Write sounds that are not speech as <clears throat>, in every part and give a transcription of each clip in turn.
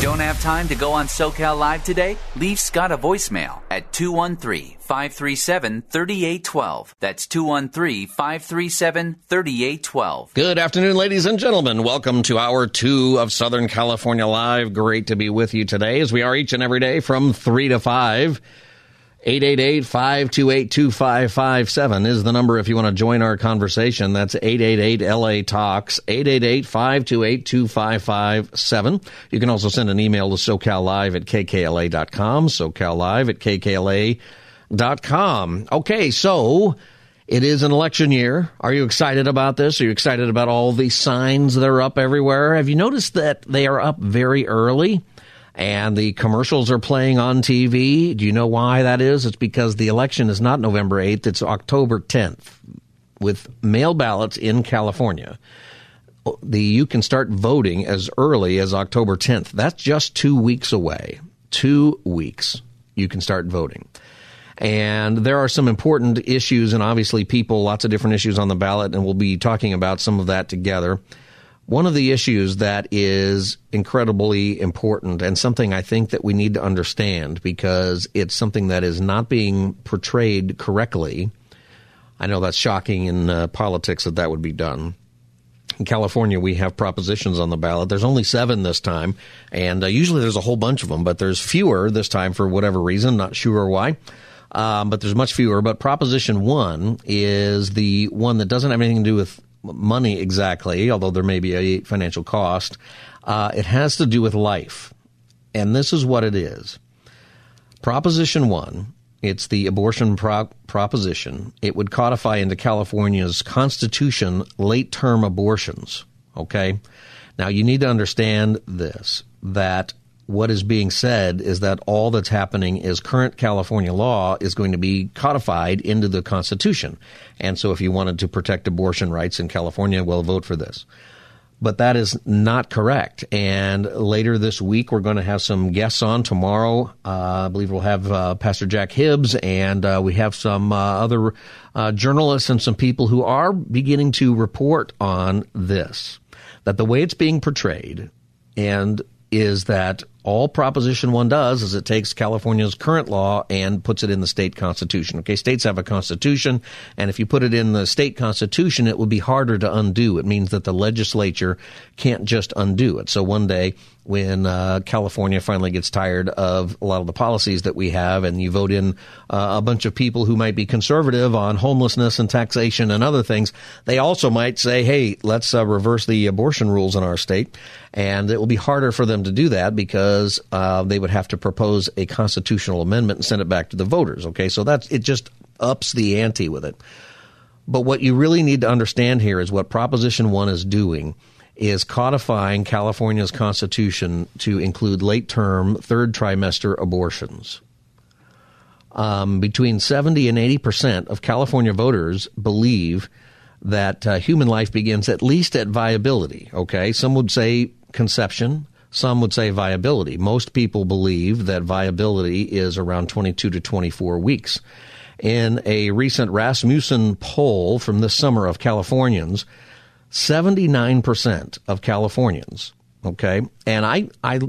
Don't have time to go on SoCal Live today? Leave Scott a voicemail at 213 537 3812. That's 213 537 3812. Good afternoon, ladies and gentlemen. Welcome to hour two of Southern California Live. Great to be with you today, as we are each and every day from 3 to 5. 888-528-2557 is the number if you want to join our conversation. That's 888-LA Talks, 888-528-2557. You can also send an email to SoCalLive at KKLA.com, SoCalLive at KKLA.com. Okay, so it is an election year. Are you excited about this? Are you excited about all the signs that are up everywhere? Have you noticed that they are up very early? And the commercials are playing on TV. Do you know why that is? It's because the election is not November 8th, it's October 10th with mail ballots in California. The you can start voting as early as October 10th. That's just 2 weeks away. 2 weeks you can start voting. And there are some important issues and obviously people lots of different issues on the ballot and we'll be talking about some of that together. One of the issues that is incredibly important and something I think that we need to understand because it's something that is not being portrayed correctly. I know that's shocking in uh, politics that that would be done. In California, we have propositions on the ballot. There's only seven this time, and uh, usually there's a whole bunch of them, but there's fewer this time for whatever reason. Not sure why. Um, but there's much fewer. But Proposition 1 is the one that doesn't have anything to do with money exactly, although there may be a financial cost. Uh, it has to do with life. And this is what it is. Proposition 1, it's the abortion pro- proposition. It would codify into California's constitution late term abortions. Okay? Now, you need to understand this that what is being said is that all that's happening is current California law is going to be codified into the Constitution. And so if you wanted to protect abortion rights in California, well, vote for this. But that is not correct. And later this week, we're going to have some guests on tomorrow. Uh, I believe we'll have uh, Pastor Jack Hibbs, and uh, we have some uh, other uh, journalists and some people who are beginning to report on this. That the way it's being portrayed and is that all Proposition 1 does is it takes California's current law and puts it in the state constitution. Okay, states have a constitution, and if you put it in the state constitution, it would be harder to undo. It means that the legislature can't just undo it. So one day, when uh, California finally gets tired of a lot of the policies that we have, and you vote in uh, a bunch of people who might be conservative on homelessness and taxation and other things, they also might say, "Hey, let's uh, reverse the abortion rules in our state," and it will be harder for them to do that because uh, they would have to propose a constitutional amendment and send it back to the voters. Okay, so that's it. Just ups the ante with it. But what you really need to understand here is what Proposition One is doing is codifying California's constitution to include late term, third trimester abortions. Um, between 70 and 80 percent of California voters believe that uh, human life begins at least at viability. Okay, some would say conception, some would say viability. Most people believe that viability is around 22 to 24 weeks. In a recent Rasmussen poll from this summer of Californians, 79% of Californians, okay, and I, I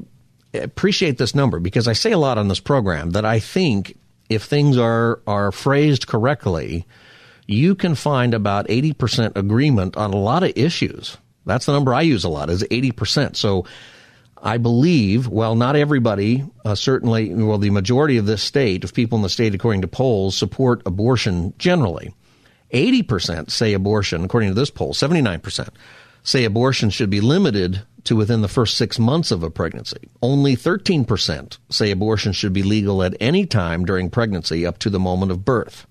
appreciate this number because I say a lot on this program that I think if things are, are phrased correctly, you can find about 80% agreement on a lot of issues. That's the number I use a lot is 80%. So I believe, well, not everybody, uh, certainly, well, the majority of this state, of people in the state, according to polls, support abortion generally. 80% say abortion, according to this poll, 79% say abortion should be limited to within the first six months of a pregnancy. Only 13% say abortion should be legal at any time during pregnancy up to the moment of birth.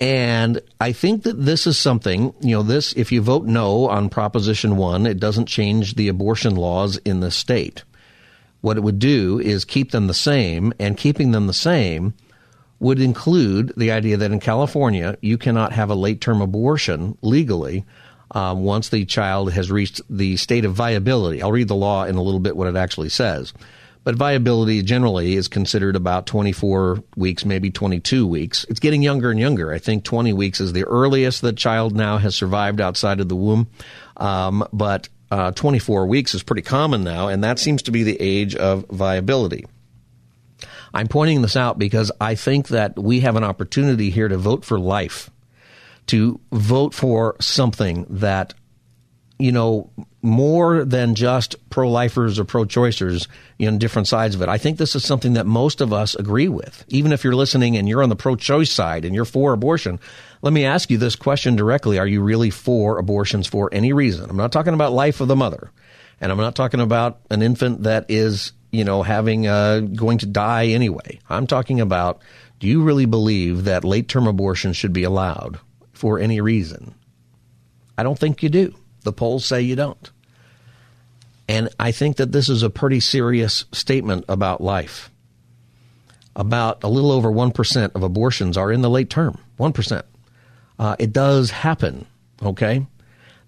And I think that this is something, you know, this, if you vote no on Proposition 1, it doesn't change the abortion laws in the state. What it would do is keep them the same, and keeping them the same would include the idea that in California, you cannot have a late term abortion legally um, once the child has reached the state of viability. I'll read the law in a little bit what it actually says. But viability generally is considered about 24 weeks, maybe 22 weeks. It's getting younger and younger. I think 20 weeks is the earliest the child now has survived outside of the womb. Um, but uh, 24 weeks is pretty common now, and that seems to be the age of viability. I'm pointing this out because I think that we have an opportunity here to vote for life, to vote for something that you know, more than just pro lifers or pro choicers in different sides of it. I think this is something that most of us agree with. Even if you're listening and you're on the pro choice side and you're for abortion, let me ask you this question directly. Are you really for abortions for any reason? I'm not talking about life of the mother. And I'm not talking about an infant that is, you know, having, uh, going to die anyway. I'm talking about do you really believe that late term abortion should be allowed for any reason? I don't think you do. The polls say you don't. And I think that this is a pretty serious statement about life. About a little over 1% of abortions are in the late term. 1%. Uh, it does happen, okay?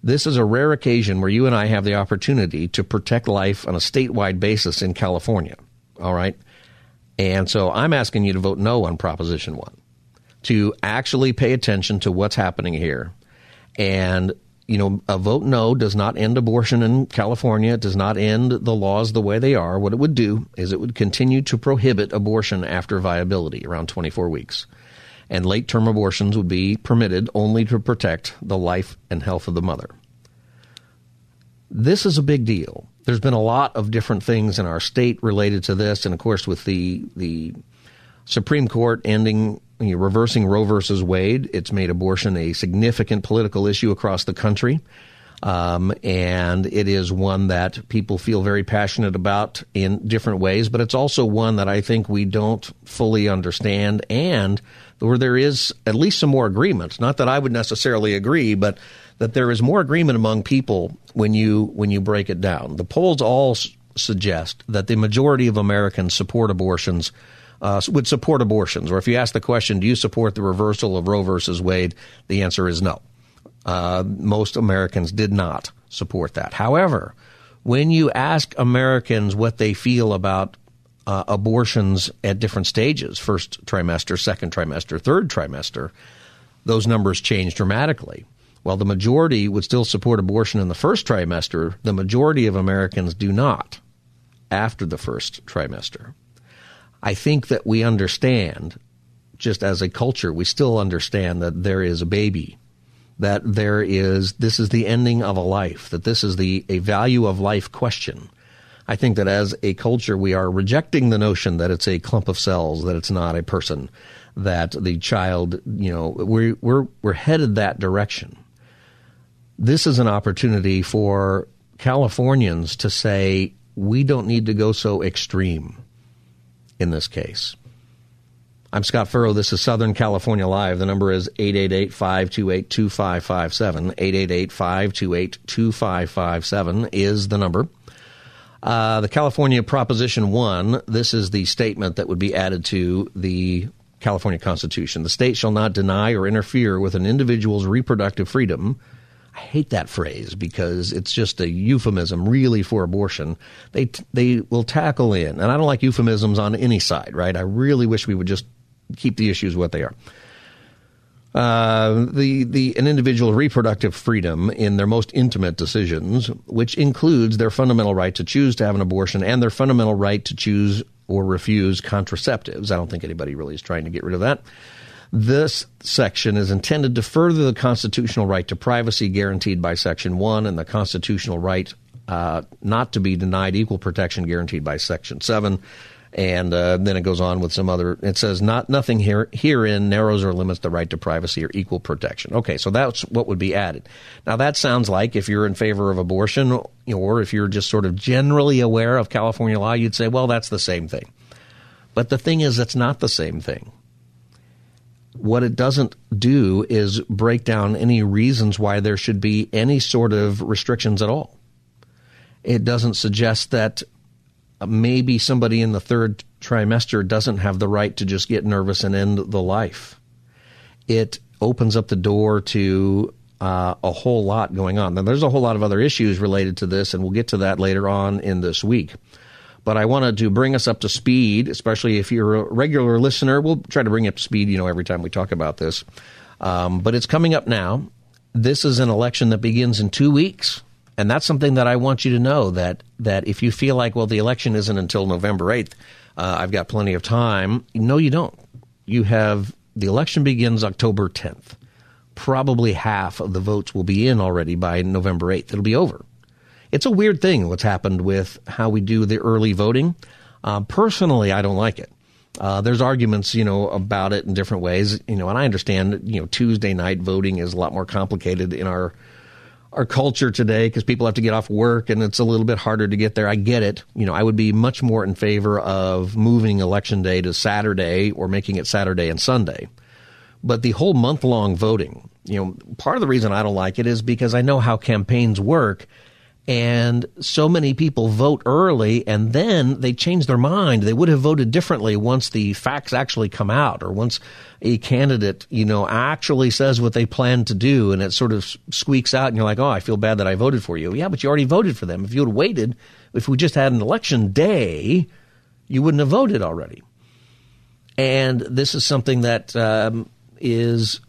This is a rare occasion where you and I have the opportunity to protect life on a statewide basis in California, all right? And so I'm asking you to vote no on Proposition 1, to actually pay attention to what's happening here and you know, a vote no does not end abortion in California. It does not end the laws the way they are. What it would do is it would continue to prohibit abortion after viability, around 24 weeks. And late term abortions would be permitted only to protect the life and health of the mother. This is a big deal. There's been a lot of different things in our state related to this, and of course, with the the Supreme Court ending you know, reversing Roe versus Wade. It's made abortion a significant political issue across the country. Um, and it is one that people feel very passionate about in different ways, but it's also one that I think we don't fully understand and where there is at least some more agreement. Not that I would necessarily agree, but that there is more agreement among people when you when you break it down. The polls all s- suggest that the majority of Americans support abortions uh, would support abortions. Or if you ask the question, do you support the reversal of Roe versus Wade? The answer is no. Uh, most Americans did not support that. However, when you ask Americans what they feel about uh, abortions at different stages first trimester, second trimester, third trimester those numbers change dramatically. While the majority would still support abortion in the first trimester, the majority of Americans do not after the first trimester. I think that we understand, just as a culture, we still understand that there is a baby, that there is, this is the ending of a life, that this is the, a value of life question. I think that as a culture, we are rejecting the notion that it's a clump of cells, that it's not a person, that the child, you know, we're, we're, we're headed that direction. This is an opportunity for Californians to say, we don't need to go so extreme in this case. I'm Scott Furrow. This is Southern California Live. The number is 888-528-2557. 888-528-2557 is the number. Uh, the California Proposition 1, this is the statement that would be added to the California Constitution. The state shall not deny or interfere with an individual's reproductive freedom – I hate that phrase because it's just a euphemism really for abortion. They they will tackle in, and I don't like euphemisms on any side, right? I really wish we would just keep the issues what they are. Uh, the the an individual reproductive freedom in their most intimate decisions, which includes their fundamental right to choose to have an abortion and their fundamental right to choose or refuse contraceptives. I don't think anybody really is trying to get rid of that. This section is intended to further the constitutional right to privacy guaranteed by Section 1 and the constitutional right uh, not to be denied equal protection guaranteed by Section 7. And uh, then it goes on with some other. It says not nothing here herein narrows or limits the right to privacy or equal protection. Okay, so that's what would be added. Now that sounds like if you're in favor of abortion, or if you're just sort of generally aware of California law, you'd say, well, that's the same thing. But the thing is, it's not the same thing what it doesn't do is break down any reasons why there should be any sort of restrictions at all. It doesn't suggest that maybe somebody in the third trimester doesn't have the right to just get nervous and end the life. It opens up the door to uh, a whole lot going on. Now, there's a whole lot of other issues related to this, and we'll get to that later on in this week. But I wanted to bring us up to speed, especially if you're a regular listener. We'll try to bring up speed, you know, every time we talk about this. Um, but it's coming up now. This is an election that begins in two weeks. And that's something that I want you to know that, that if you feel like, well, the election isn't until November 8th, uh, I've got plenty of time. No, you don't. You have the election begins October 10th. Probably half of the votes will be in already by November 8th. It'll be over. It's a weird thing what's happened with how we do the early voting. Uh, personally, I don't like it. Uh, there's arguments, you know, about it in different ways, you know, and I understand, you know, Tuesday night voting is a lot more complicated in our our culture today because people have to get off work and it's a little bit harder to get there. I get it. You know, I would be much more in favor of moving election day to Saturday or making it Saturday and Sunday. But the whole month long voting, you know, part of the reason I don't like it is because I know how campaigns work and so many people vote early and then they change their mind. They would have voted differently once the facts actually come out or once a candidate, you know, actually says what they plan to do and it sort of squeaks out and you're like, oh, I feel bad that I voted for you. Yeah, but you already voted for them. If you had waited, if we just had an election day, you wouldn't have voted already. And this is something that um, is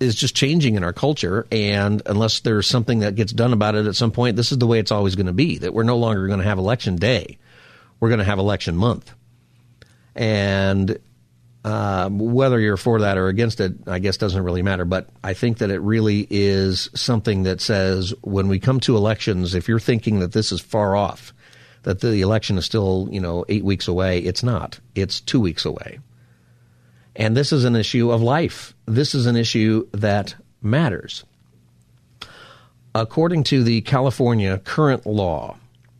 is just changing in our culture. And unless there's something that gets done about it at some point, this is the way it's always going to be that we're no longer going to have election day. We're going to have election month. And uh, whether you're for that or against it, I guess doesn't really matter. But I think that it really is something that says when we come to elections, if you're thinking that this is far off, that the election is still, you know, eight weeks away, it's not. It's two weeks away. And this is an issue of life. This is an issue that matters. According to the California current law,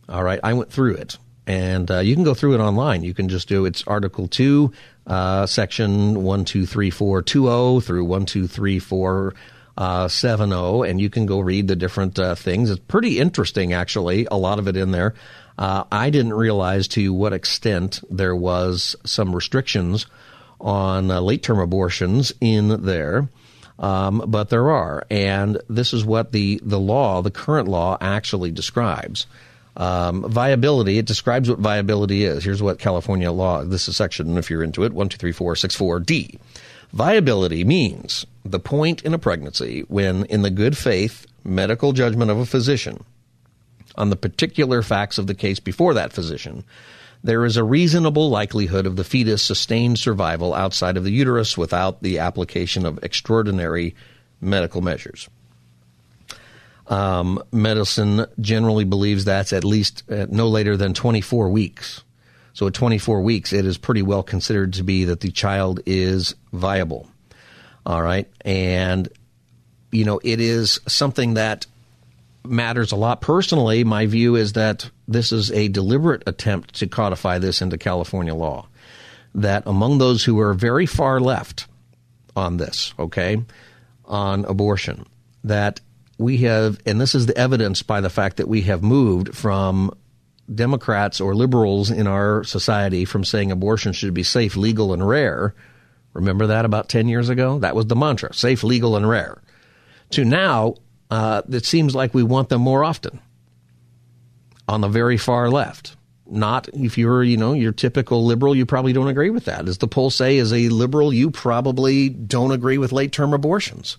all right, I went through it, and uh, you can go through it online. You can just do it's Article 2, uh, Section 123420 through 1234. Uh, 70, and you can go read the different uh, things. It's pretty interesting, actually, a lot of it in there. Uh, I didn't realize to what extent there was some restrictions on uh, late term abortions in there. Um, but there are, and this is what the, the law, the current law, actually describes. Um, viability, it describes what viability is. Here's what California law, this is section, if you're into it, 123464D. Viability means the point in a pregnancy when, in the good faith medical judgment of a physician, on the particular facts of the case before that physician, there is a reasonable likelihood of the fetus sustained survival outside of the uterus without the application of extraordinary medical measures. Um, medicine generally believes that's at least uh, no later than 24 weeks. So at 24 weeks, it is pretty well considered to be that the child is viable. All right. And, you know, it is something that matters a lot. Personally, my view is that this is a deliberate attempt to codify this into California law. That among those who are very far left on this, okay, on abortion, that we have, and this is the evidence by the fact that we have moved from Democrats or liberals in our society from saying abortion should be safe, legal, and rare. Remember that about 10 years ago? That was the mantra safe, legal, and rare. To now, uh, it seems like we want them more often on the very far left. Not if you're, you know, your typical liberal, you probably don't agree with that. As the polls say, as a liberal, you probably don't agree with late term abortions.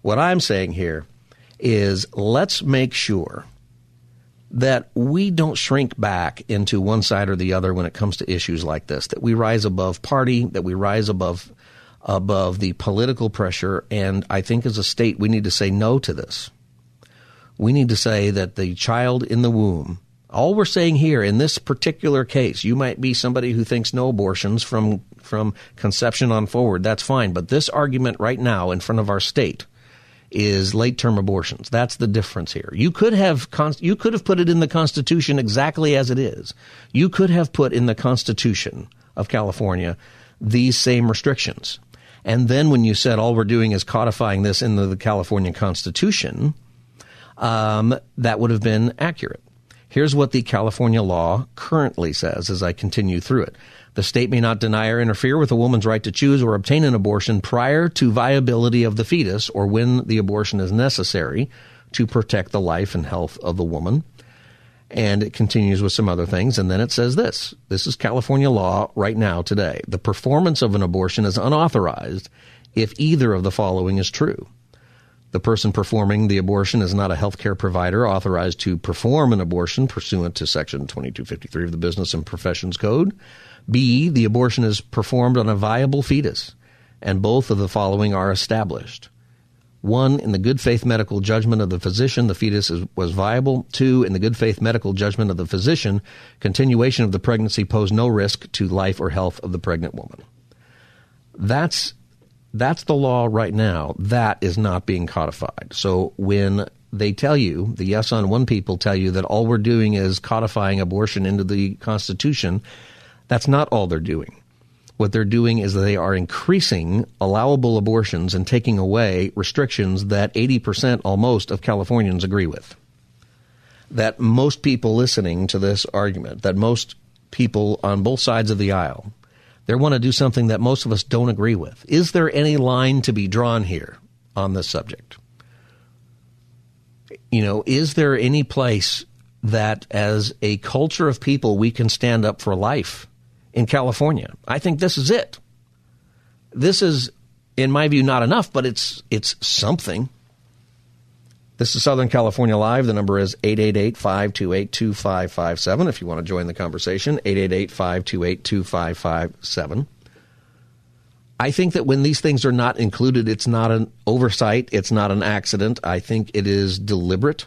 What I'm saying here is let's make sure that we don't shrink back into one side or the other when it comes to issues like this, that we rise above party, that we rise above above the political pressure. And I think as a state, we need to say no to this. We need to say that the child in the womb, all we're saying here in this particular case, you might be somebody who thinks no abortions from, from conception on forward. That's fine. But this argument right now in front of our state is late term abortions. That's the difference here. You could have you could have put it in the Constitution exactly as it is. You could have put in the Constitution of California these same restrictions And then when you said all we're doing is codifying this into the California Constitution, um, that would have been accurate. Here's what the California law currently says as I continue through it. The state may not deny or interfere with a woman's right to choose or obtain an abortion prior to viability of the fetus or when the abortion is necessary to protect the life and health of the woman. And it continues with some other things. And then it says this this is California law right now, today. The performance of an abortion is unauthorized if either of the following is true. The person performing the abortion is not a healthcare provider authorized to perform an abortion pursuant to Section 2253 of the Business and Professions Code. B, the abortion is performed on a viable fetus, and both of the following are established. One, in the good faith medical judgment of the physician, the fetus is, was viable. Two, in the good faith medical judgment of the physician, continuation of the pregnancy posed no risk to life or health of the pregnant woman. That's that's the law right now. That is not being codified. So when they tell you, the Yes on One people tell you that all we're doing is codifying abortion into the Constitution, that's not all they're doing. What they're doing is they are increasing allowable abortions and taking away restrictions that 80% almost of Californians agree with. That most people listening to this argument, that most people on both sides of the aisle, they want to do something that most of us don't agree with. Is there any line to be drawn here on this subject? You know, is there any place that as a culture of people we can stand up for life? In California. I think this is it. This is, in my view, not enough, but it's it's something. This is Southern California Live. The number is 888-528-2557 if you want to join the conversation. 888-528-2557. I think that when these things are not included, it's not an oversight, it's not an accident. I think it is deliberate.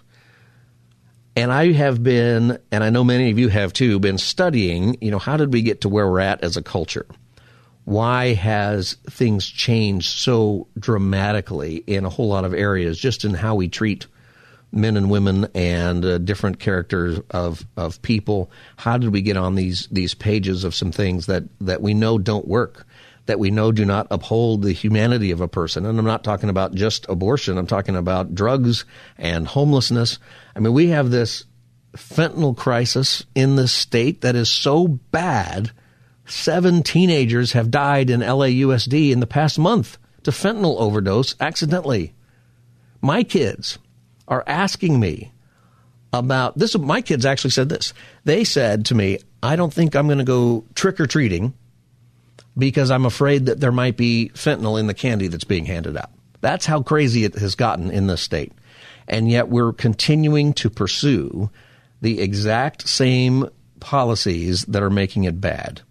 And I have been, and I know many of you have too, been studying, you know, how did we get to where we're at as a culture? Why has things changed so dramatically in a whole lot of areas, just in how we treat men and women and uh, different characters of, of people? How did we get on these, these pages of some things that, that we know don't work? that we know do not uphold the humanity of a person. And I'm not talking about just abortion. I'm talking about drugs and homelessness. I mean, we have this fentanyl crisis in the state that is so bad. Seven teenagers have died in LAUSD in the past month to fentanyl overdose accidentally. My kids are asking me about this. My kids actually said this. They said to me, I don't think I'm going to go trick or treating because I'm afraid that there might be fentanyl in the candy that's being handed out. That's how crazy it has gotten in this state and yet we're continuing to pursue the exact same policies that are making it bad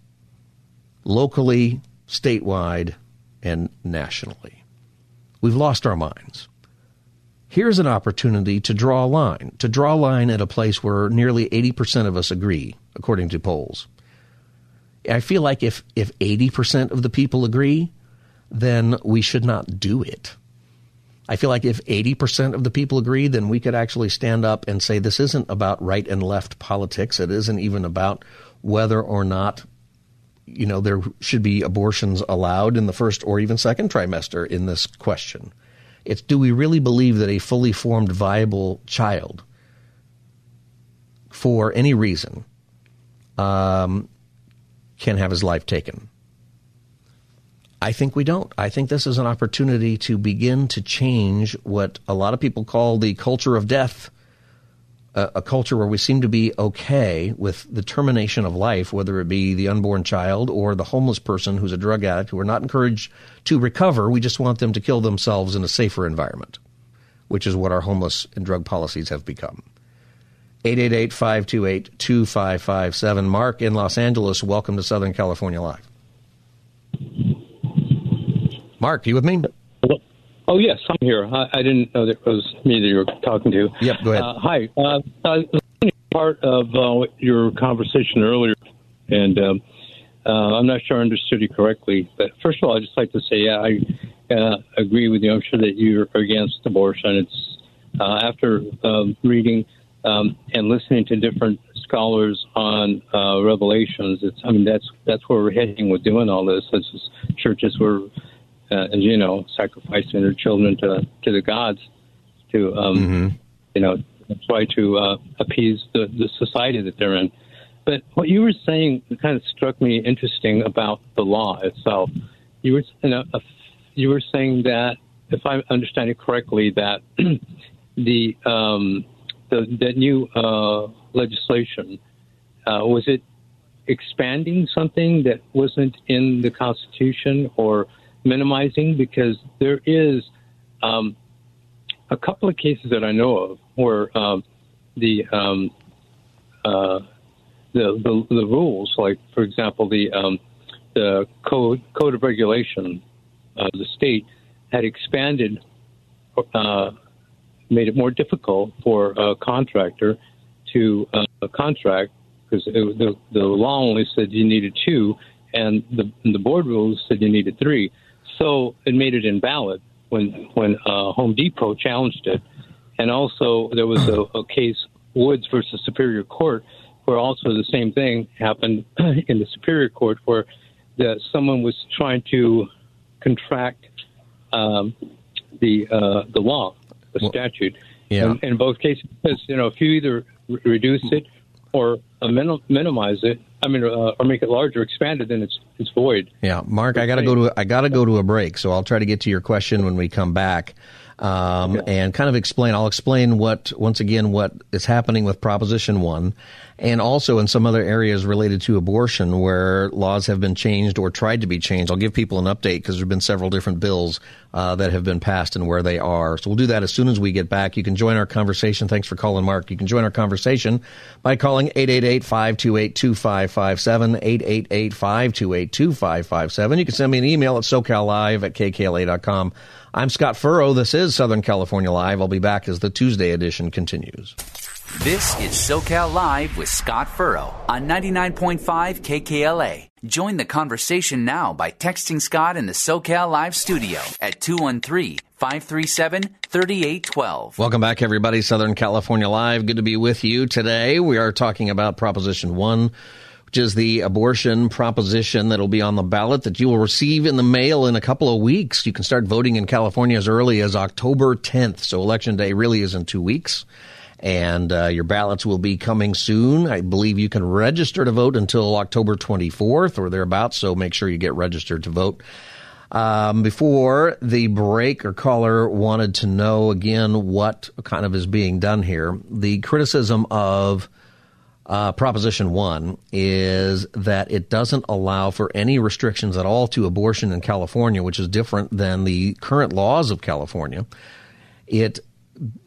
locally, statewide, and nationally. We've lost our minds. Here's an opportunity to draw a line, to draw a line at a place where nearly 80% of us agree, according to polls. I feel like if, if 80% of the people agree, then we should not do it. I feel like if 80% of the people agree, then we could actually stand up and say this isn't about right and left politics. It isn't even about whether or not, you know, there should be abortions allowed in the first or even second trimester in this question. It's do we really believe that a fully formed, viable child, for any reason, um, can have his life taken? I think we don't. I think this is an opportunity to begin to change what a lot of people call the culture of death, a, a, culture where we seem to be okay with the termination of life, whether it be the unborn child or the homeless person who's a drug addict, who are not encouraged to recover. We just want them to kill themselves in a safer environment, which is what our homeless and drug policies have become. 888-528-2557. Mark in Los Angeles, welcome to Southern California Live. Mark, you with me? Oh yes, I'm here. I, I didn't know that it was me that you were talking to. Yep, go ahead. Uh, hi. Uh, uh, part of uh, your conversation earlier, and um, uh, I'm not sure I understood you correctly. But first of all, I'd just like to say, yeah, I uh, agree with you. I'm sure that you're against abortion. It's uh, after um, reading um, and listening to different scholars on uh, revelations. It's I mean that's that's where we're heading with doing all this. This is churches were uh, as you know, sacrificing their children to to the gods to, um, mm-hmm. you know, try to uh, appease the, the society that they're in. But what you were saying kind of struck me interesting about the law itself. You were, you know, you were saying that, if I understand it correctly, that <clears throat> the um, the, the new uh, legislation uh, was it expanding something that wasn't in the Constitution or minimizing? Because there is um, a couple of cases that I know of where um, the, um, uh, the, the the rules, like for example, the um, the code code of regulation of the state had expanded, uh, made it more difficult for a contractor to uh, contract because the the law only said you needed two, and the the board rules said you needed three. So it made it invalid when when uh, Home Depot challenged it, and also there was a, a case Woods versus Superior Court where also the same thing happened <clears throat> in the Superior Court where the, someone was trying to contract um, the uh, the law, the well, statute. Yeah. In, in both cases, because you know if you either re- reduce it or uh, minim- minimize it, I mean, uh, or make it larger, expand it, then it's it's void. Yeah, Mark, I got to go to I got to go to a break, so I'll try to get to your question when we come back um, and kind of explain. I'll explain what once again what is happening with Proposition One, and also in some other areas related to abortion where laws have been changed or tried to be changed. I'll give people an update because there've been several different bills uh, that have been passed and where they are. So we'll do that as soon as we get back. You can join our conversation. Thanks for calling, Mark. You can join our conversation by calling 888-528-2557, 888-528-2557. You can send me an email at socallive at kkla.com. I'm Scott Furrow. This is Southern California Live. I'll be back as the Tuesday edition continues. This is SoCal Live with Scott Furrow on 99.5 KKLA. Join the conversation now by texting Scott in the SoCal Live studio at 213 537 3812. Welcome back, everybody. Southern California Live. Good to be with you today. We are talking about Proposition 1 which is the abortion proposition that'll be on the ballot that you will receive in the mail in a couple of weeks. You can start voting in California as early as October 10th. So election day really is in two weeks. And uh, your ballots will be coming soon. I believe you can register to vote until October 24th or thereabouts. So make sure you get registered to vote. Um, before the break, our caller wanted to know again what kind of is being done here. The criticism of uh, Proposition 1 is that it doesn't allow for any restrictions at all to abortion in California, which is different than the current laws of California. It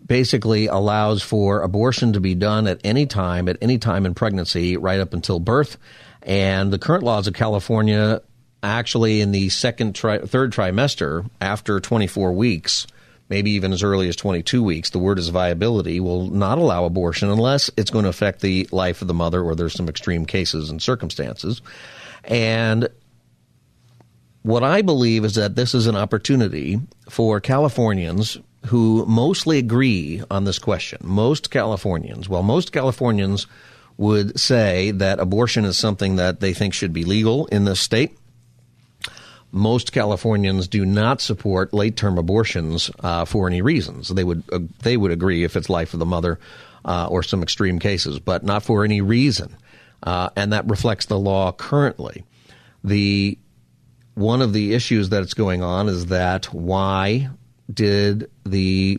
basically allows for abortion to be done at any time, at any time in pregnancy, right up until birth. And the current laws of California, actually, in the second, tri- third trimester, after 24 weeks, maybe even as early as 22 weeks, the word is viability, will not allow abortion unless it's going to affect the life of the mother or there's some extreme cases and circumstances. And what I believe is that this is an opportunity for Californians who mostly agree on this question. Most Californians, well, most Californians would say that abortion is something that they think should be legal in this state most Californians do not support late term abortions uh, for any reasons. They would uh, they would agree if it's life of the mother uh, or some extreme cases, but not for any reason. Uh, and that reflects the law currently. The one of the issues that's going on is that why did the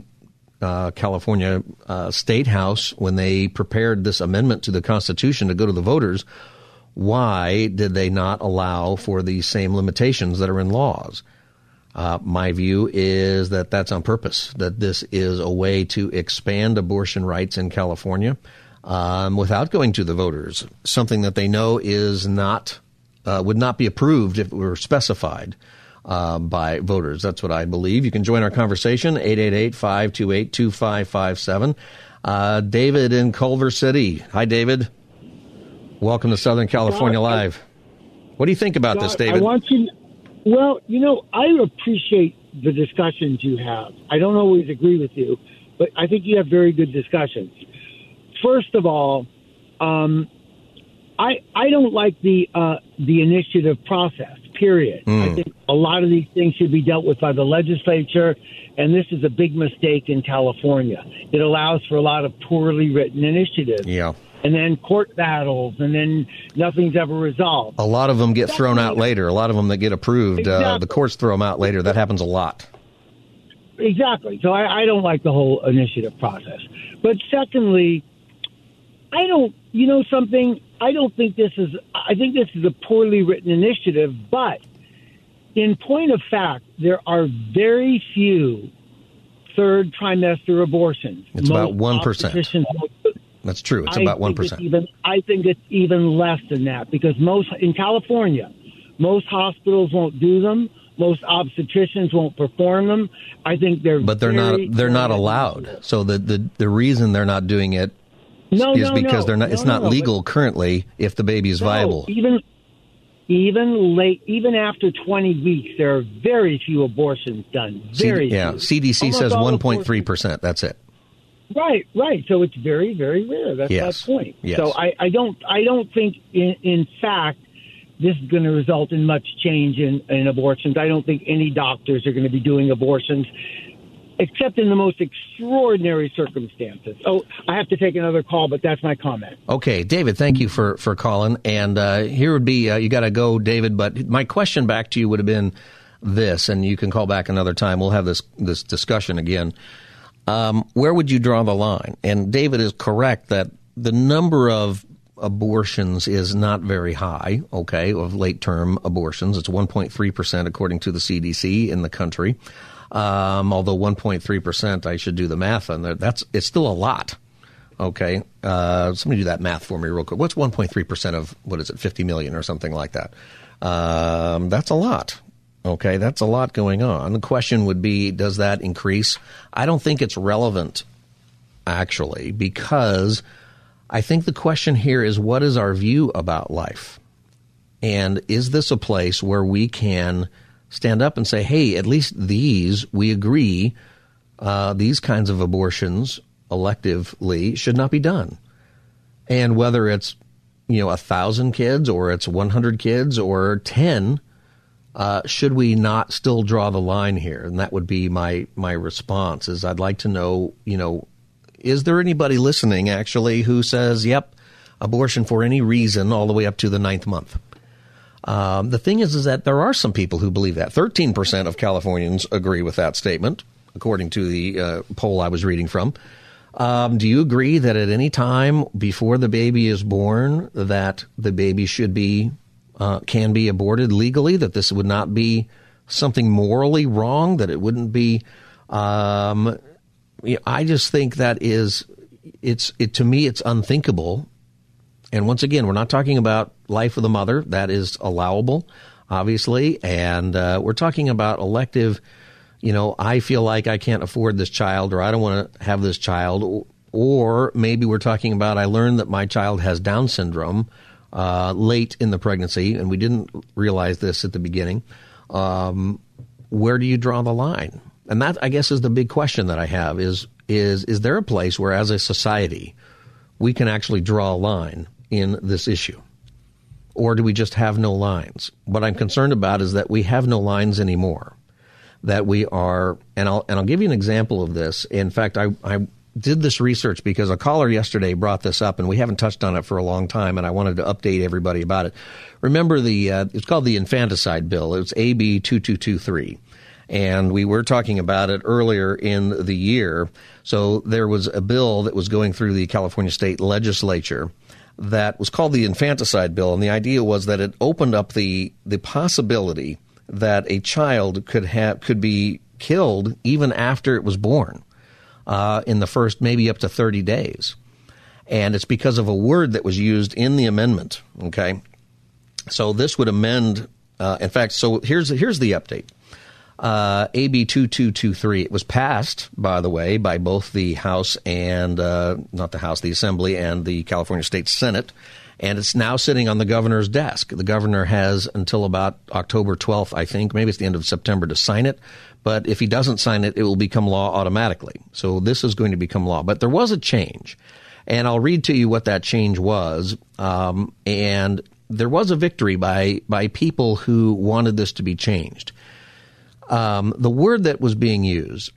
uh, California uh, State House, when they prepared this amendment to the Constitution to go to the voters, why did they not allow for the same limitations that are in laws? Uh, my view is that that's on purpose, that this is a way to expand abortion rights in California um, without going to the voters, something that they know is not, uh, would not be approved if it were specified. Uh, by voters. That's what I believe. You can join our conversation, 888-528-2557. Uh, David in Culver City. Hi, David. Welcome to Southern California Live. What do you think about this, David? I want you. Well, you know, I appreciate the discussions you have. I don't always agree with you, but I think you have very good discussions. First of all, um, I I don't like the uh, the initiative process. period. I think a lot of these things should be dealt with by the legislature, and this is a big mistake in California. It allows for a lot of poorly written initiatives. Yeah. And then court battles, and then nothing's ever resolved. A lot of them get thrown out later. A lot of them that get approved, uh, the courts throw them out later. That happens a lot. Exactly. So I, I don't like the whole initiative process. But secondly, I don't, you know, something. I don't think this is. I think this is a poorly written initiative. But in point of fact, there are very few third trimester abortions. It's about 1%. obstetricians won't do it. That's true. It's about one percent. Even I think it's even less than that because most in California, most hospitals won't do them. Most obstetricians won't perform them. I think they're But they're not. They're not allowed. So the, the the reason they're not doing it No, is no, because no. they're not. It's No, not no, legal currently if the baby is viable. Even even late, even after 20 weeks, there are very few abortions done. Very C- yeah. few. CDC Almost says 1.3 percent. That's it. Right, right. So it's very, very rare. That's Yes. my point. Yes. So I, I don't, I don't think, in, in fact, this is going to result in much change in, in abortions. I don't think any doctors are going to be doing abortions, except in the most extraordinary circumstances. Oh, I have to take another call, but that's my comment. Okay, David, thank you for, for calling. And uh, here would be, uh, you got to go, David, but my question back to you would have been this, and you can call back another time. We'll have this, this discussion again. Um, where would you draw the line? And David is correct that the number of abortions is not very high, okay, of late term abortions. It's 1.3% according to the CDC in the country. Um, although 1.3%, I should do the math on that. That's, it's still a lot. Okay. Uh, somebody do that math for me real quick. What's 1.3% of, what is it, 50 million or something like that? Um, that's a lot. Okay. That's a lot going on. The question would be, does that increase? I don't think it's relevant, actually, because I think the question here is what is our view about life? And is this a place where we can stand up and say, hey, at least these, we agree, uh, these kinds of abortions electively should not be done? And whether it's, you know, a thousand kids or it's 100 kids or 10, uh, should we not still draw the line here? And that would be my, my response is I'd like to know, you know, is there anybody listening actually who says, yep, abortion for any reason all the way up to the ninth month? Um, the thing is, is that there are some people who believe that. 13% of Californians agree with that statement, according to the uh, poll I was reading from. Um, do you agree that at any time before the baby is born, that the baby should be uh, can be aborted legally? That this would not be something morally wrong? That it wouldn't be? Um, I just think that is it's it to me it's unthinkable and once again, we're not talking about life of the mother. That is allowable, obviously. And uh, we're talking about elective, you know, I feel like I can't afford this child or I don't want to have this child. Or maybe we're talking about I learned that my child has Down syndrome uh, late in the pregnancy, and we didn't realize this at the beginning. Um, where do you draw the line? And that, I guess, is the big question that I have: is is is there a place where, as a society, we can actually draw a line in this issue? Or do we just have no lines? What I'm concerned about is that we have no lines anymore. That we are, and I'll, and I'll give you an example of this. In fact, I, I did this research because a caller yesterday brought this up and we haven't touched on it for a long time and I wanted to update everybody about it. Remember the, uh, it's called the infanticide bill. It's AB 2223 and we were talking about it earlier in the year. So there was a bill that was going through the California state legislature that was called the infanticide bill, and the idea was that it opened up the the possibility that a child could have could be killed even after it was born uh, in the first maybe up to thirty days, and it's because of a word that was used in the amendment. Okay, so this would amend. Uh, in fact, so here's here's the update uh, AB 2223. It was passed, by the way, by both the House and, uh, not the House, the Assembly and the California State Senate. And it's now sitting on the governor's desk. The governor has until about October 12th, I think, maybe it's the end of September to sign it. But if he doesn't sign it, it will become law automatically. So this is going to become law. But there was a change. And I'll read to you what that change was. Um, and there was a victory by by people who wanted this to be changed. Um, the word that was being used.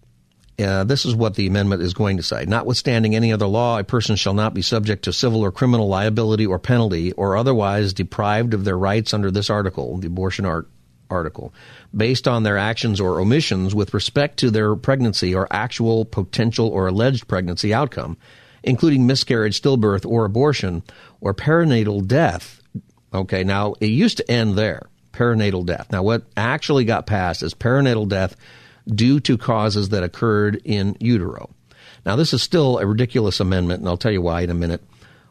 Uh, this is what the amendment is going to say. Notwithstanding any other law, a person shall not be subject to civil or criminal liability or penalty or otherwise deprived of their rights under this article, the abortion art article, based on their actions or omissions with respect to their pregnancy or actual, potential, or alleged pregnancy outcome, including miscarriage, stillbirth, or abortion, or perinatal death. Okay, now it used to end there, perinatal death. Now, what actually got passed is perinatal death due to causes that occurred in utero. Now, this is still a ridiculous amendment, and I'll tell you why in a minute.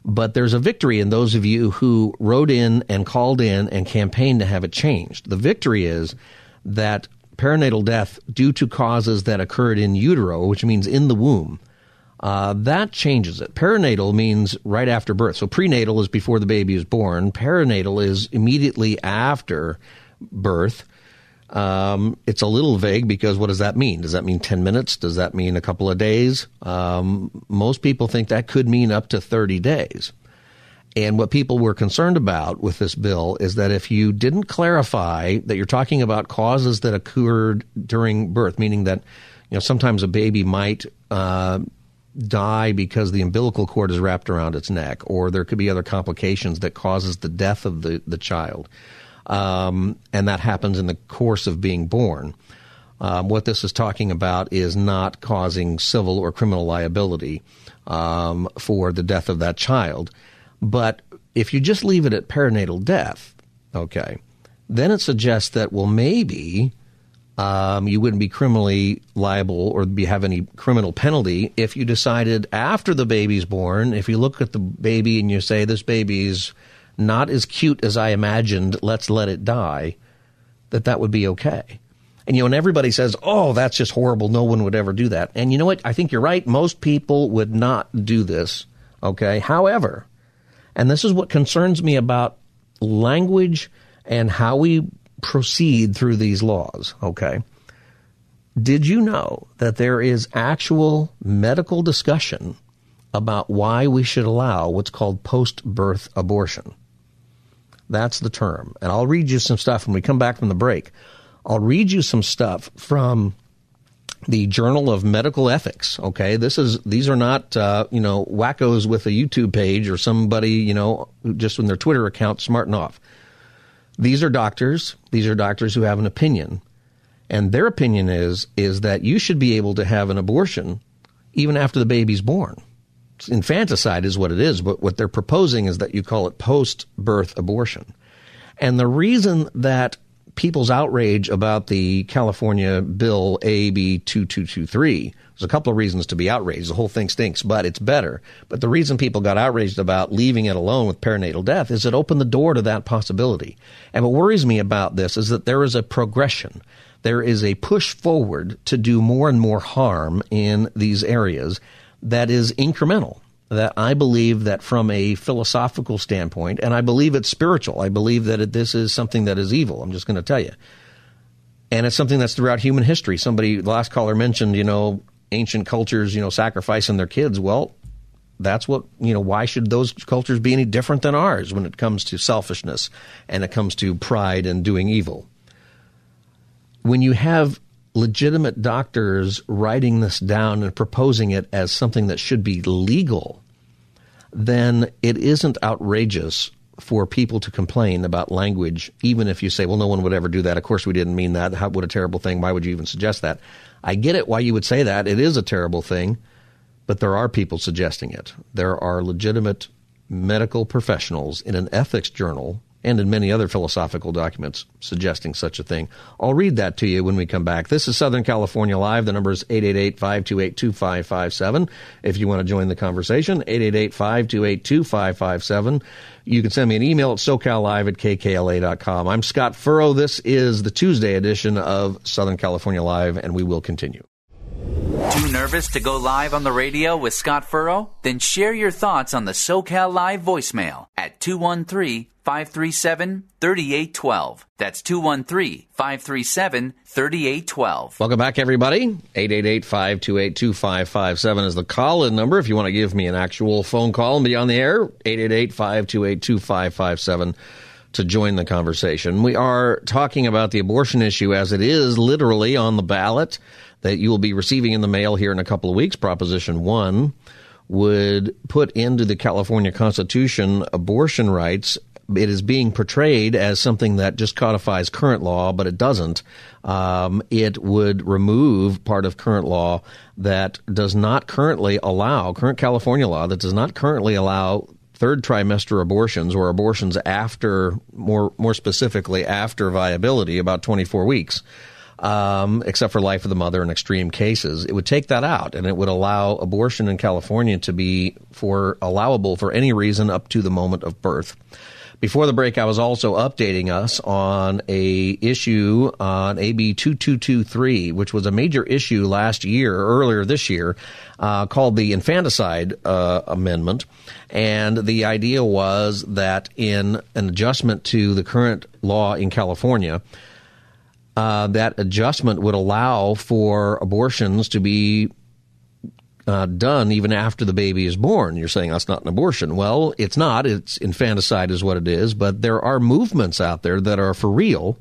But there's a victory in those of you who wrote in and called in and campaigned to have it changed. The victory is that perinatal death due to causes that occurred in utero, which means in the womb, uh, that changes it. Perinatal means right after birth. So prenatal is before the baby is born. Perinatal is immediately after birth. Um, it's a little vague because what does that mean? Does that mean 10 minutes? Does that mean a couple of days? Um, most people think that could mean up to 30 days. And what people were concerned about with this bill is that if you didn't clarify that you're talking about causes that occurred during birth, meaning that you know sometimes a baby might uh, die because the umbilical cord is wrapped around its neck, or there could be other complications that causes the death of the the child um, and that happens in the course of being born. Um, what this is talking about is not causing civil or criminal liability um, for the death of that child. But if you just leave it at perinatal death, okay, then it suggests that, well, maybe um, you wouldn't be criminally liable or be, have any criminal penalty if you decided after the baby's born, if you look at the baby and you say, this baby's not as cute as I imagined, let's let it die, that that would be okay. And you know, and everybody says, "Oh, that's just horrible. No one would ever do that." And you know what? I think you're right. Most people would not do this. Okay. However, and this is what concerns me about language and how we proceed through these laws. Okay. Did you know that there is actual medical discussion about why we should allow what's called post birth abortion? That's the term. And I'll read you some stuff when we come back from the break. I'll read you some stuff from the Journal of Medical Ethics. Okay, this is these are not uh, you know wackos with a YouTube page or somebody you know just in their Twitter account smarting off. These are doctors. These are doctors who have an opinion, and their opinion is is that you should be able to have an abortion even after the baby's born infanticide is what it is, but what they're proposing is that you call it post birth abortion. And the reason that people's outrage about the California bill AB 2223. There's a couple of reasons to be outraged. The whole thing stinks, but it's better. But the reason people got outraged about leaving it alone with perinatal death is it opened the door to that possibility. And what worries me about this is that there is a progression. There is a push forward to do more and more harm in these areas that is incremental. That I believe that from a philosophical standpoint, and I believe it's spiritual. I believe that it, this is something that is evil. I'm just going to tell you, and it's something that's throughout human history. Somebody, the last caller mentioned, you know, ancient cultures, you know, sacrificing their kids. Well, that's what you know why should those cultures be any different than ours when it comes to selfishness and it comes to pride and doing evil when you have legitimate doctors writing this down and proposing it as something that should be legal, then it isn't outrageous for people to complain about language, even if you say, well, no one would ever do that. Of course, we didn't mean that. How, what a terrible thing. Why would you even suggest that? I get it why you would say that. It is a terrible thing, but there are people suggesting it. There are legitimate medical professionals in an ethics journal and in many other philosophical documents suggesting such a thing. I'll read that to you when we come back. This is Southern California Live. The number is 888-528-2557. If you want to join the conversation, 888-528-2557. You can send me an email at socallive at kkla.com. I'm Scott Furrow. This is the Tuesday edition of Southern California Live, and we will continue. Too nervous to go live on the radio with Scott Furrow? Then share your thoughts on the SoCal Live voicemail at 213 537 3812. That's 213 537 3812. Welcome back, everybody. 888 528 2557 is the call in number if you want to give me an actual phone call and be on the air. 888 528 2557. to join the conversation. We are talking about the abortion issue as it is literally on the ballot that you will be receiving in the mail here in a couple of weeks. Proposition 1 would put into the California Constitution abortion rights it is being portrayed as something that just codifies current law, but it doesn't. Um, it would remove part of current law that does not currently allow, current California law that does not currently allow third trimester abortions or abortions after, more, more specifically, after viability, about 24 weeks. Um, except for life of the mother in extreme cases. It would take that out and it would allow abortion in California to be for allowable for any reason up to the moment of birth. Before the break, I was also updating us on a issue on AB 2223, which was a major issue last year, earlier this year, uh, called the Infanticide uh, Amendment. And the idea was that in an adjustment to the current law in California, uh, that adjustment would allow for abortions to be uh, done even after the baby is born. You're saying that's not an abortion. Well, it's not. It's infanticide is what it is. But there are movements out there that are for real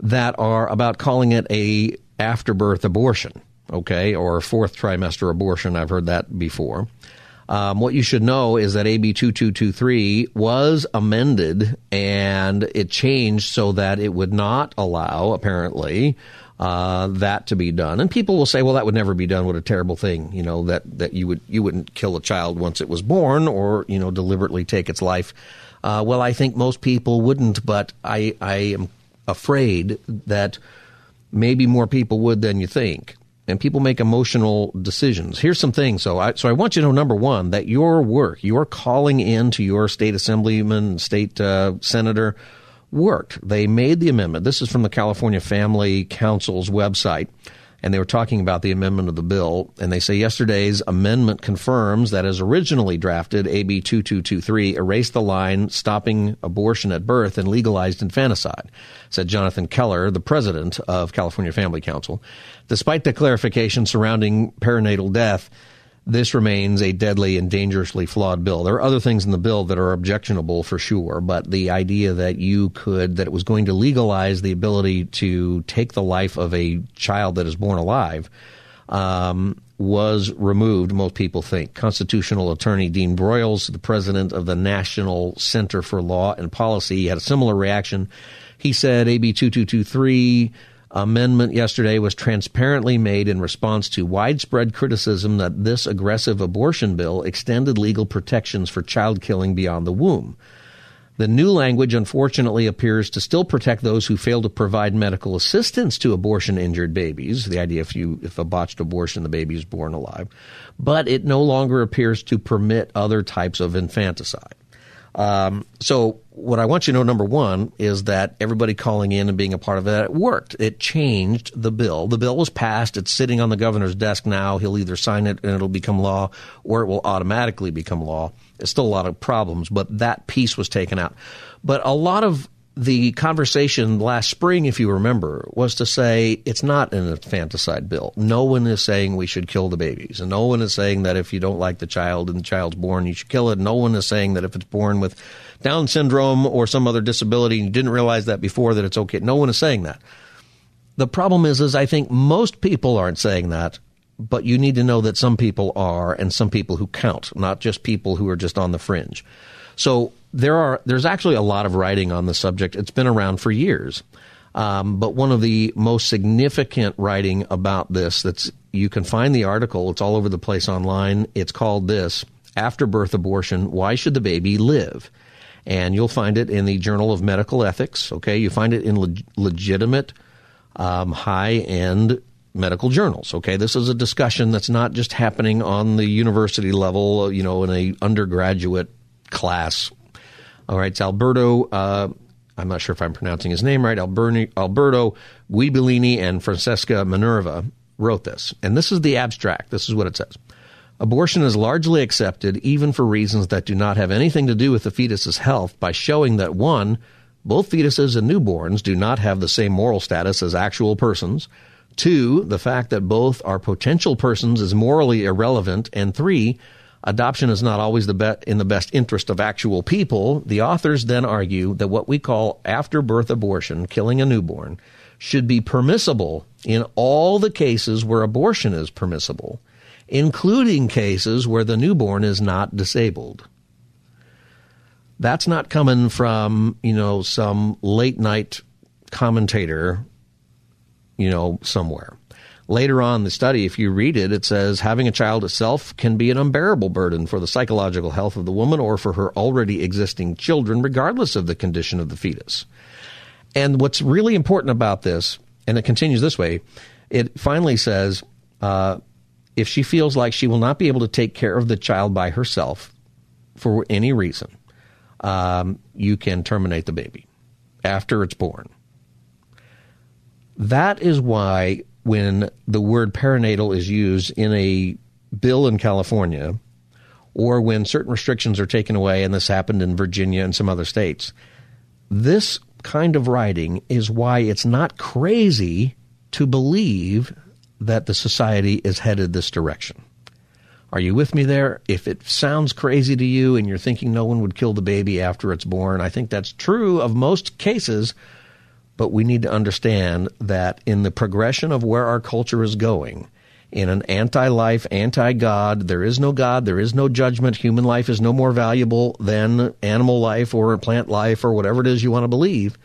that are about calling it a afterbirth abortion, okay, or fourth trimester abortion. I've heard that before. Um, what you should know is that AB 2223 was amended and it changed so that it would not allow, apparently, uh, that to be done. And people will say, "Well, that would never be done. What a terrible thing! You know that that you would you wouldn't kill a child once it was born, or you know deliberately take its life." Uh, well, I think most people wouldn't, but I I am afraid that maybe more people would than you think. And people make emotional decisions. Here's some things. So I, so I want you to know, number one, that your work, your calling in to your state assemblyman, state uh, senator, worked. They made the amendment. This is from the California Family Council's website. And they were talking about the amendment of the bill. And they say yesterday's amendment confirms that as originally drafted, AB 2223 erased the line stopping abortion at birth and legalized infanticide, said Jonathan Keller, the president of California Family Council. Despite the clarification surrounding perinatal death, this remains a deadly and dangerously flawed bill. There are other things in the bill that are objectionable for sure, but the idea that you could, that it was going to legalize the ability to take the life of a child that is born alive, um, was removed, most people think. Constitutional attorney Dean Broyles, the president of the National Center for Law and Policy, had a similar reaction. He said AB 2223 amendment yesterday was transparently made in response to widespread criticism that this aggressive abortion bill extended legal protections for child killing beyond the womb. The new language unfortunately appears to still protect those who fail to provide medical assistance to abortion injured babies. The idea if you if a botched abortion the baby is born alive, but it no longer appears to permit other types of infanticide. Um, so what I want you to know, number one, is that everybody calling in and being a part of it, it worked. It changed the bill. The bill was passed. It's sitting on the governor's desk now. He'll either sign it and it'll become law or it will automatically become law. It's still a lot of problems, but that piece was taken out. But a lot of the conversation last spring, if you remember, was to say it's not an infanticide bill. No one is saying we should kill the babies. And no one is saying that if you don't like the child and the child's born, you should kill it. No one is saying that if it's born with Down syndrome or some other disability and you didn't realize that before, that it's okay. No one is saying that. The problem is, is I think most people aren't saying that, but you need to know that some people are and some people who count, not just people who are just on the fringe. So there are there's actually a lot of writing on the subject. It's been around for years. Um, but one of the most significant writing about this that's you can find the article. It's all over the place online. It's called this after birth abortion. Why should the baby live? And you'll find it in the Journal of Medical Ethics. Okay, you find it in leg- legitimate, um, high end medical journals. Okay, this is a discussion that's not just happening on the university level. You know, in a undergraduate class all right, it's Alberto. Uh, I'm not sure if I'm pronouncing his name right. Alberni, Alberto Giubilini and Francesca Minerva wrote this, and this is the abstract. This is what it says. Abortion is largely accepted, even for reasons that do not have anything to do with the fetus's health, by showing that one, both fetuses and newborns do not have the same moral status as actual persons. Two, the fact that both are potential persons is morally irrelevant. And three, adoption is not always the be- in the best interest of actual people, the authors then argue that what we call after birth abortion, killing a newborn, should be permissible in all the cases where abortion is permissible, including cases where the newborn is not disabled. That's not coming from, you know, some late night commentator, you know, somewhere. Later on in the study, if you read it, it says having a child itself can be an unbearable burden for the psychological health of the woman or for her already existing children, regardless of the condition of the fetus. And what's really important about this, and it continues this way, it finally says uh, if she feels like she will not be able to take care of the child by herself for any reason, um, you can terminate the baby after it's born. That is why when the word perinatal is used in a bill in California, or when certain restrictions are taken away, and this happened in Virginia and some other states, this kind of writing is why it's not crazy to believe that the society is headed this direction. Are you with me there? If it sounds crazy to you and you're thinking no one would kill the baby after it's born, I think that's true of most cases but we need to understand that in the progression of where our culture is going, in an anti life, anti God, there is no God, there is no judgment. Human life is no more valuable than animal life or plant life or whatever it is you want to believe.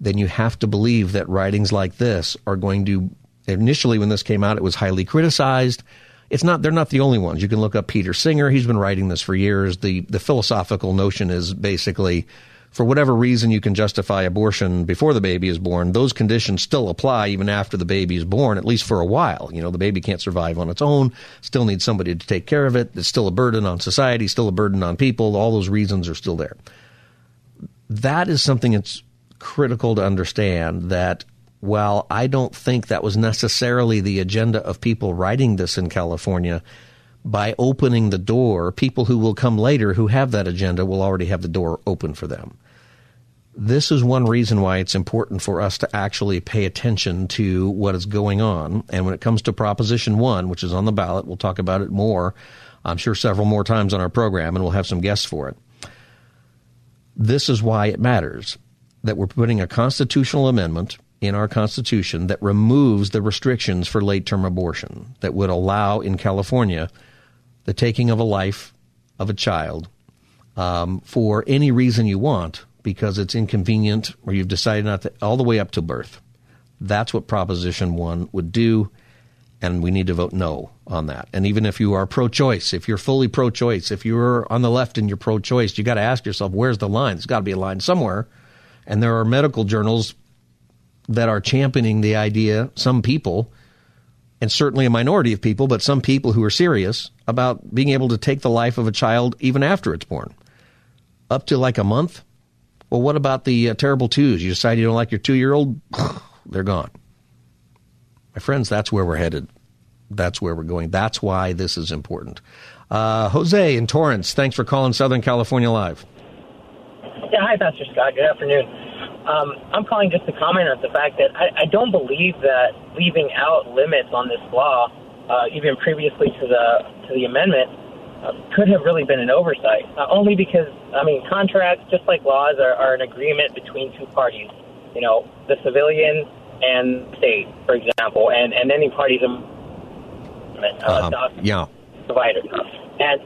Then you have to believe that writings like this are going to. Initially, when this came out, it was highly criticized. It's not; they're not the only ones. You can look up Peter Singer; he's been writing this for years. the The philosophical notion is basically for whatever reason you can justify abortion before the baby is born, those conditions still apply even after the baby is born, at least for a while. You know, the baby can't survive on its own, still needs somebody to take care of it. It's still a burden on society, still a burden on people. All those reasons are still there. That is something that's critical to understand that while I don't think that was necessarily the agenda of people writing this in California, by opening the door, people who will come later who have that agenda will already have the door open for them. This is one reason why it's important for us to actually pay attention to what is going on. And when it comes to Proposition 1, which is on the ballot, we'll talk about it more, I'm sure several more times on our program, and we'll have some guests for it. This is why it matters that we're putting a constitutional amendment in our Constitution that removes the restrictions for late term abortion, that would allow in California the taking of a life of a child um, for any reason you want because it's inconvenient or you've decided not to, all the way up to birth. That's what Proposition 1 would do, and we need to vote no on that. And even if you are pro choice, if you're fully pro choice, if you're on the left and you're pro choice, you got to ask yourself, where's the line? There's got to be a line somewhere. And there are medical journals that are championing the idea, some people, and certainly a minority of people, but some people who are serious about being able to take the life of a child even after it's born. Up to like a month? Well, what about the uh, terrible twos? You decide you don't like your two year old? <sighs> They're gone. My friends, that's where we're headed. That's where we're going. That's why this is important. Uh, Jose in Torrance, thanks for calling Southern California Live. Yeah, hi, Pastor Scott. Good afternoon. Um, I'm calling just to comment on the fact that I, I don't believe that leaving out limits on this law, uh, even previously to the to the amendment, uh, could have really been an oversight. Uh, only because I mean, contracts, just like laws, are, are an agreement between two parties. You know, the civilian and state, for example, and and any parties. Uh, uh yeah. Provider. And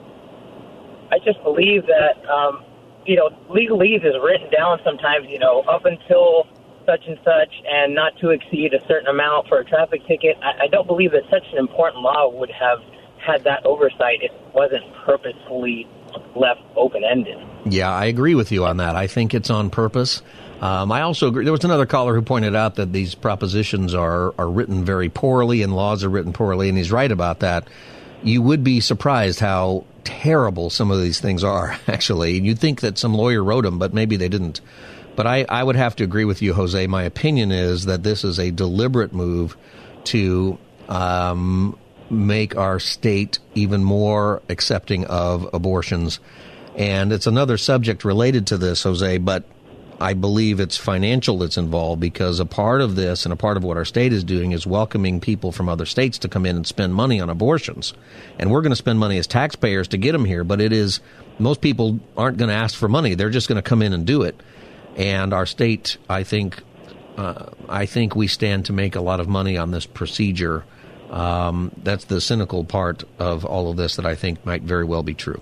I just believe that um, you know, legalese is written down sometimes, you know, up until such and such and not to exceed a certain amount for a traffic ticket. I, I don't believe that such an important law would have had that oversight if it wasn't purposefully left open ended. Yeah, I agree with you on that. I think it's on purpose. Um, I also agree. There was another caller who pointed out that these propositions are, are written very poorly and laws are written poorly, and he's right about that. You would be surprised how terrible some of these things are, <laughs> actually. And You'd think that some lawyer wrote them, but maybe they didn't. But I, I would have to agree with you, Jose. My opinion is that this is a deliberate move to um, make our state even more accepting of abortions. And it's another subject related to this, Jose, but I believe it's financial that's involved because a part of this and a part of what our state is doing is welcoming people from other states to come in and spend money on abortions. And we're going to spend money as taxpayers to get them here, but it is most people aren't going to ask for money. They're just going to come in and do it. And our state, I think, uh, I think we stand to make a lot of money on this procedure. Um, that's the cynical part of all of this that I think might very well be true.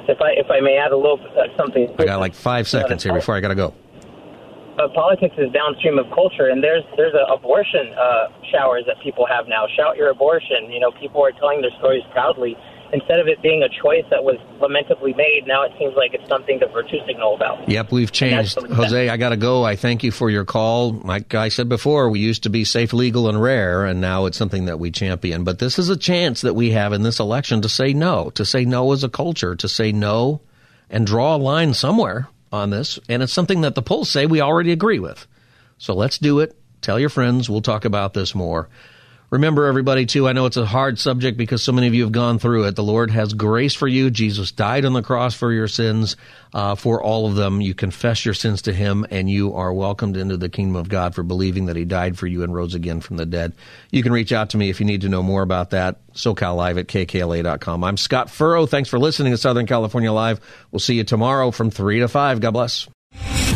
Yes, if I if I may add a little uh, something. I got like five seconds here before I got to go. Uh, politics is downstream of culture, and there's there's a abortion uh, showers that people have now. Shout your abortion. You know, people are telling their stories proudly instead of it being a choice that was lamentably made, now it seems like it's something to virtue signal about. Yep, we've changed. Jose, I got to go. I thank you for your call. Like I said before, we used to be safe, legal, and rare, and now it's something that we champion. But this is a chance that we have in this election to say no, to say no as a culture, to say no and draw a line somewhere on this. And it's something that the polls say we already agree with. So let's do it. Tell your friends. We'll talk about this more. Remember, everybody, too, I know it's a hard subject because so many of you have gone through it. The Lord has grace for you. Jesus died on the cross for your sins, uh, for all of them. You confess your sins to Him, and you are welcomed into the kingdom of God for believing that He died for you and rose again from the dead. You can reach out to me if you need to know more about that. SoCal Live at KKLA.com. I'm Scott Furrow. Thanks for listening to Southern California Live. We'll see you tomorrow from 3 to 5. God bless.